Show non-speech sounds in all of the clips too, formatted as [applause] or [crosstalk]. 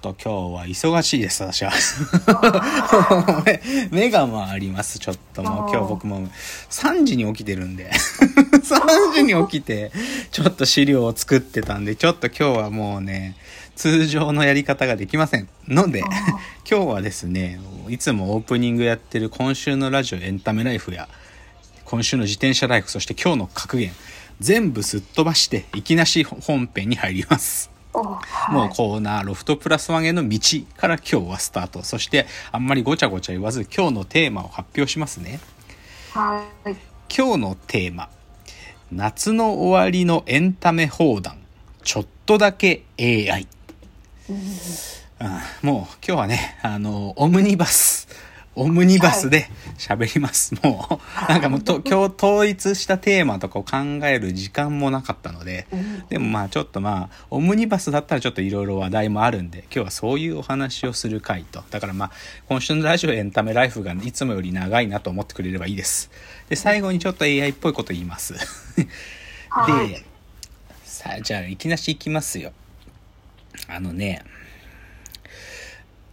と今日は忙しいです私は。目 [laughs] 目が回りますちょっともう。今日僕も3時に起きてるんで。[laughs] 3時に起きてちょっと資料を作ってたんでちょっと今日はもうね通常のやり方ができません。ので今日はですねいつもオープニングやってる今週のラジオエンタメライフや今週の自転車ライフそして今日の格言全部すっ飛ばしていきなし本編に入ります。おはい、もうコーナーロフトプラスワンへの道から今日はスタート。そしてあんまりごちゃごちゃ言わず今日のテーマを発表しますね。はい。今日のテーマ。夏の終わりのエンタメ放談。ちょっとだけ AI。うんもう今日はね、あの、オムニバス。オムニバスで喋ります。もう、なんかもうと [laughs] 今日統一したテーマとかを考える時間もなかったので、でもまあちょっとまあ、オムニバスだったらちょっといろいろ話題もあるんで、今日はそういうお話をする回と。だからまあ、今週のラジオエンタメライフがいつもより長いなと思ってくれればいいです。で、最後にちょっと AI っぽいこと言います。はいで、さあ、じゃあ、いきなしいきますよ。あのね、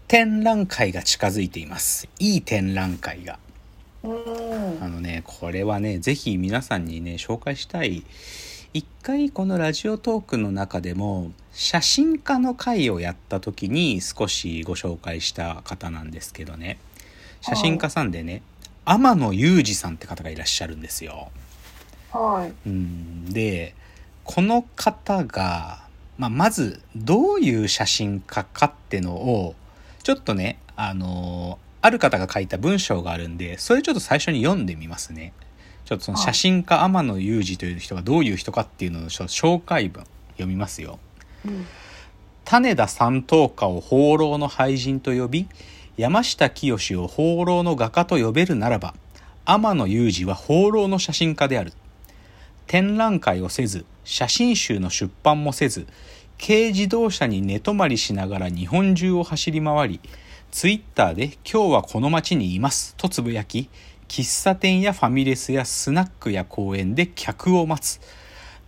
展覧会が近づいています。いい展覧会が。うん。あのね、これはね、ぜひ皆さんにね、紹介したい。一回このラジオトークの中でも、写真家の会をやった時に少しご紹介した方なんですけどね。写真家さんでね、天野裕二さんって方がいらっしゃるんですよ。はい。うん、でこの方が、まあ、まずどういう写真家かってのをちょっとねあのある方が書いた文章があるんでそれちょっと最初に読んでみますね。ちょっとその写真家天野裕二という人がどういう人かっていうののちょっと紹介文読みますよ。うん。種田三等家を放浪の俳人と呼び山下清を放浪の画家と呼べるならば天野裕二は放浪の写真家である。展覧会をせず写真集の出版もせず軽自動車に寝泊まりしながら日本中を走り回りツイッターで「今日はこの街にいます」とつぶやき喫茶店やファミレスやスナックや公園で客を待つ。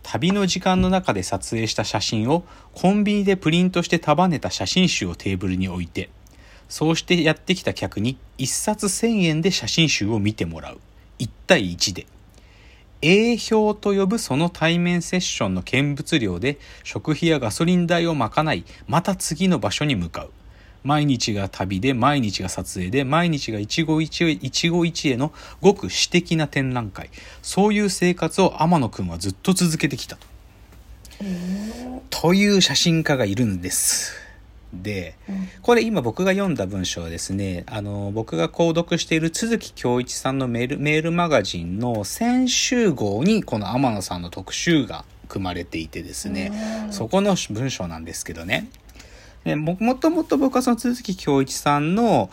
旅の時間の中で撮影した写真をコンビニでプリントして束ねた写真集をテーブルに置いてそうしてやってきた客に1冊1000円で写真集を見てもらう。1対1で。A 表と呼ぶその対面セッションの見物料で食費やガソリン代を賄いまた次の場所に向かう。毎日が旅で毎日が撮影で毎日が一期一会一期一会のごく私的な展覧会。そういう生活を天野くんはずっと続けてきたと。という写真家がいるんですでこれ今僕が読んだ文章はですねあの僕が購読している都築恭一さんのメールメールマガジンの先週号にこの天野さんの特集が組まれていてですねそこの文章なんですけどね。でももともと僕はその都築恭一さんの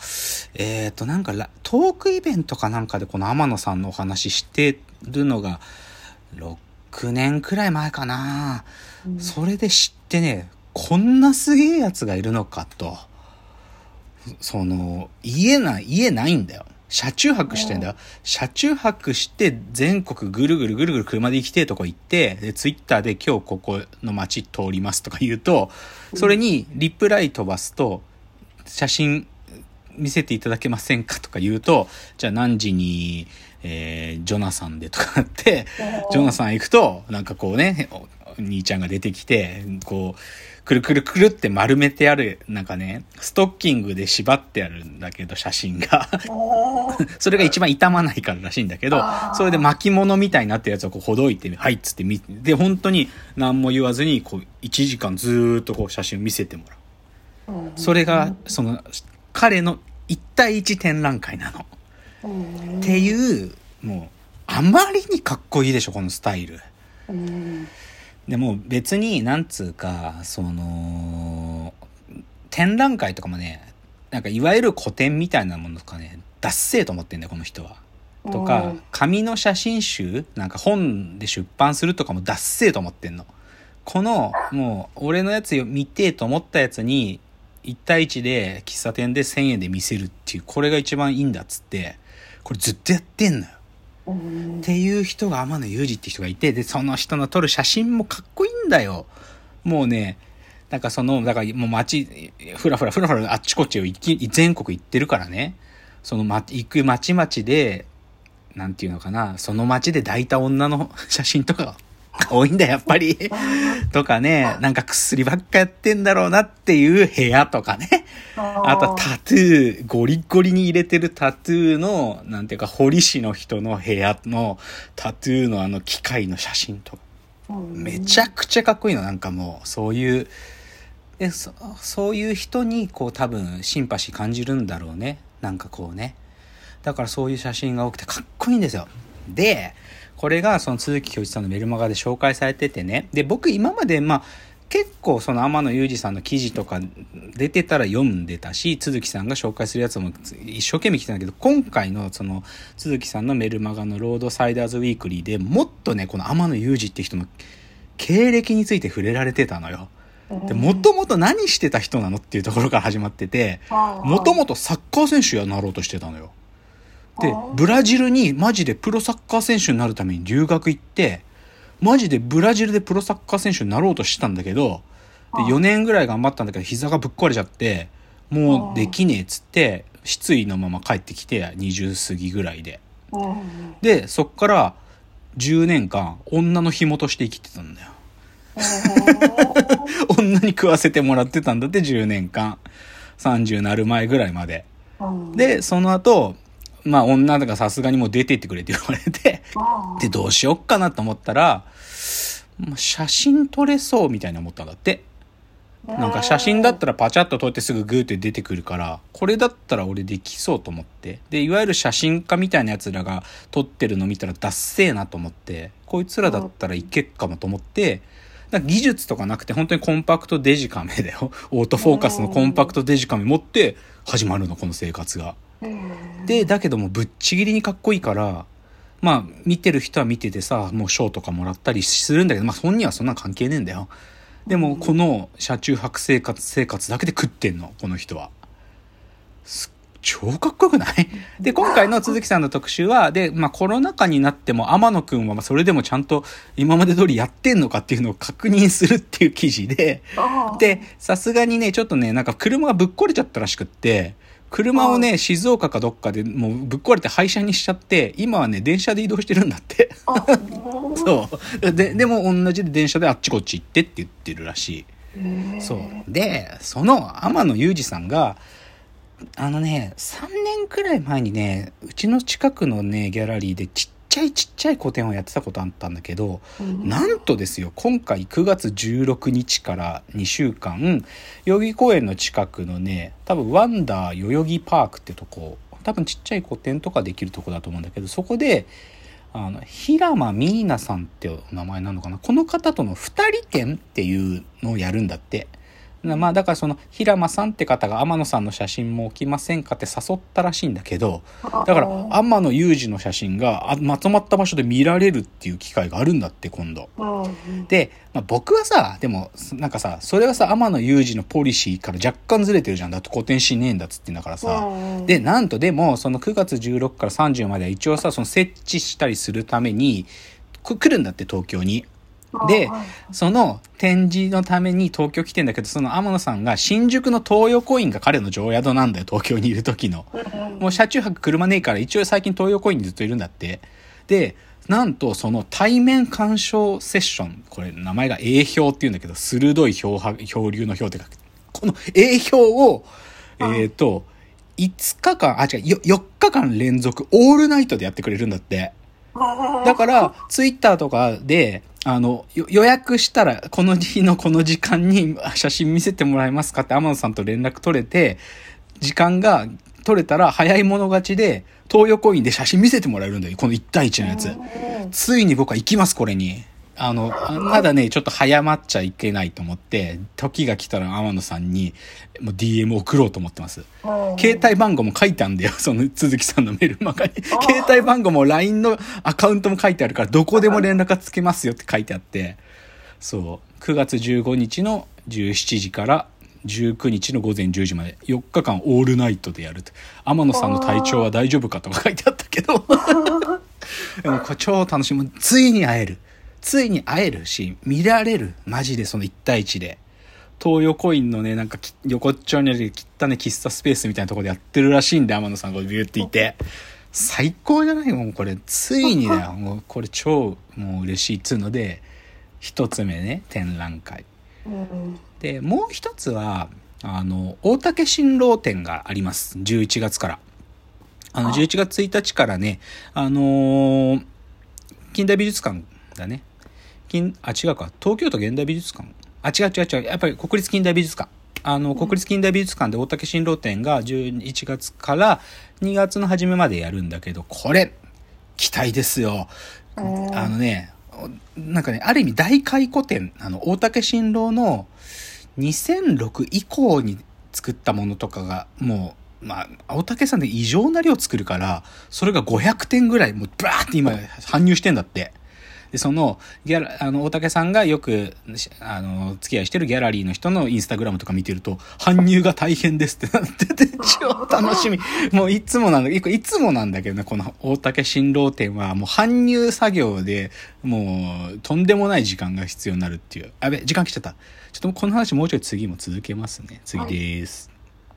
えっ、となんかラトークイベントかなんかでこの天野さんのお話してるのが6年くらい前かな、それで知ってねこんなすげえやつがいるのかと。その家な家ないんだよ。車中泊してんだよ。車中泊して全国ぐるぐるぐるぐる車で行きてえとこ行ってでツイッターで今日ここの街通りますとか言うとそれにリプライ飛ばすと写真見せていただけませんかとか言うと、じゃあ何時に、えージョナサンでとかって、ジョナサン行くと、なんかこうね、お兄ちゃんが出てきて、こう、くるくるくるって丸めてある、なんかね、ストッキングで縛ってあるんだけど、写真が。[laughs] それが一番傷まないかららしいんだけどそれで巻物みたいになってるやつをこうほどいて、はいっつって見で、本当に何も言わずに、こう、1時間ずーっとこう写真を見せてもらう。うんそれが、その、彼の一対一展覧会なの。うんっていう、もう、あまりにかっこいいでしょ、このスタイル。うんでも別に、なんつうか、その、展覧会とかもね、なんかいわゆる古典みたいなものとかね、ダッセーと思ってんだよ、この人は。とか、紙の写真集なんか本で出版するとかもダッセーと思ってんの。この、もう、俺のやつ見てえと思ったやつに、1対1で喫茶店で1000円で見せるっていう、これが一番いいんだっつって、これずっとやってんのよ。っていう人が天野裕二って人がいて、で、その人の撮る写真もかっこいいんだよ。もうね、なんかその、だからもう街、ふらふらふらふらあっちこっちを行き、全国行ってるからね。その、ま、行く街々で、なんていうのかな、その街で抱いた女の写真とか [laughs] 多いんだよ、やっぱり。[laughs] とかね、なんか薬ばっかやってんだろうなっていう [laughs] 部屋とかね。あとタトゥー、ゴリゴリに入れてるタトゥーの、なんていうか、彫師の人の部屋のタトゥーのあの機械の写真とか。めちゃくちゃかっこいいの。なんかもう、そういう、でそそういう人に、こう多分、シンパシー感じるんだろうね。なんかこうね。だからそういう写真が多くてかっこいいんですよ。で、これがその都築響一さんのメルマガで紹介されててね。で、僕今まで、まあ、結構その天野裕二さんの記事とか出てたら読んでたし、都築さんが紹介するやつも一生懸命来てたんだけど、今回のその都築さんのメルマガのロードサイダーズウィークリーでもっとね、この天野裕二って人の経歴について触れられてたのよ。で、もともと何してた人なのっていうところから始まってて、もともとサッカー選手になろうとしてたのよ。で、ブラジルにマジでプロサッカー選手になるために留学行って、マジでブラジルでプロサッカー選手になろうとしてたんだけど、で、4年ぐらい頑張ったんだけど、膝がぶっ壊れちゃって、もうできねえっつって、失意のまま帰ってきて、20過ぎぐらいで。で、そっから10年間、女の紐として生きてたんだよ。[laughs] 女に食わせてもらってたんだって、10年間。30なる前ぐらいまで。で、その後、まあ女がさすがにもう出てってくれって言われて、で、どうしよっかなと思ったら、まあ写真撮れそうみたいに思ったんだって。なんか写真だったらパチャッと撮ってすぐグーって出てくるから、これだったら俺できそうと思って。で、いわゆる写真家みたいな奴らが撮ってるの見たらダッセーなと思って、こいつらだったらいけっかもと思って、技術とかなくて本当にコンパクトデジカメだよ。[laughs] オートフォーカスのコンパクトデジカメ持って始まるの、この生活が。で、だけどもぶっちぎりにかっこいいから、まあ見てる人は見ててさ、もう賞とかもらったりするんだけど、まあ本人はそんな関係ねえんだよ。でもこの車中泊生活、生活だけで食ってんの、この人は。す超かっこよくない？で、今回の鈴木さんの特集は、で、まあコロナ禍になっても天野くんはまあそれでもちゃんと今まで通りやってんのかっていうのを確認するっていう記事で、で、さすがにね、ちょっとね、なんか車がぶっ壊れちゃったらしくって、車をね、静岡かどっかでもうぶっ壊れて廃車にしちゃって、今はね、電車で移動してるんだって。[laughs] そう。で、でも同じで電車であっちこっち行ってって言ってるらしい。そう。で、その天野裕二さんが、あのね、3年くらい前にね、うちの近くのね、ギャラリーでちっちゃいちっちゃい個展をやってたことあったんだけど、なんとですよ、今回9月16日から2週間、代々木公園の近くのね、多分ワンダー代々木パークってとこ、多分ちっちゃい個展とかできるとこだと思うんだけど、そこで、あの、平間ミーナさんってお名前なのかな？この方との二人展っていうのをやるんだって。まあだからその平間さんって方が天野さんの写真も置きませんかって誘ったらしいんだけど、だから天野裕二の写真があまとまった場所で見られるっていう機会があるんだって今度。で、まあ、僕はさ、でもなんかさ、それはさ、天野裕二のポリシーから若干ずれてるじゃん。だって古典しねえんだっつってんだからさ。で、なんとでもその9月16から30までは一応さ、その設置したりするために、く来るんだって東京に。で、その展示のために東京来てんだけど、その天野さんが新宿の東横インが彼の常宿なんだよ、東京にいる時の。もう車中泊車ねえから一応最近東横インにずっといるんだって。で、なんとその対面鑑賞セッション、これ名前が A 表って言うんだけど、鋭い表は漂流の表って書く。この A 表を、えっ、ー、と、5日間、あ、違う、4日間連続オールナイトでやってくれるんだって。だから、ツイッターとかで、あの、予約したら、この日のこの時間に写真見せてもらえますかって天野さんと連絡取れて、時間が取れたら早い者勝ちで、東横インで写真見せてもらえるんだよ。この1対1のやつ。ついに僕は行きます、これに。あの、まだね、ちょっと早まっちゃいけないと思って、時が来たら天野さんに、もう DM 送ろうと思ってます。携帯番号も書いてあるんだよ、[laughs] その鈴木さんのメールマガに。携帯番号も LINE のアカウントも書いてあるから、どこでも連絡がつけますよって書いてあって、そう、9月15日の17時から19日の午前10時まで。4日間オールナイトでやると。天野さんの体調は大丈夫かとか書いてあったけど。[laughs] でもこれ超楽しみついに会えるついに会えるし、見られる。マジでその1対1で。東横インのね、なんか横っちょにある汚ね喫茶スペースみたいなところでやってるらしいんで、天野さんがビューっていて。最高じゃないもうこれ、ついにだよ。もうこれ超もう嬉しいっつうので、一つ目ね、展覧会。で、もう一つは、あの、大竹新郎展があります。11月から。あの、11月1日からね、あのー、近代美術館だね。近、あ、違うか。東京都現代美術館。あ、違う違う違う。やっぱり国立近代美術館。あの、国立近代美術館で大竹新郎展が11月から2月の初めまでやるんだけど、これ、期待ですよ。あのね、なんかね、ある意味大回顧展、あの、大竹新郎の2006以降に作ったものとかが、もう、まあ、大竹さんで異常な量作るから、それが500点ぐらい、もうバーって今、搬入してんだって。で、その、ギャラ、あの、大竹さんがよく、あの、付き合いしてるギャラリーの人のインスタグラムとか見てると、搬入が大変ですってなってて、[laughs] 超楽しみ。もういつもなんだ、いつもなんだけどね、この大竹新郎店は、もう搬入作業で、もう、とんでもない時間が必要になるっていう。あべ、時間来ちゃった。ちょっとこの話もうちょい次も続けますね。次です。はい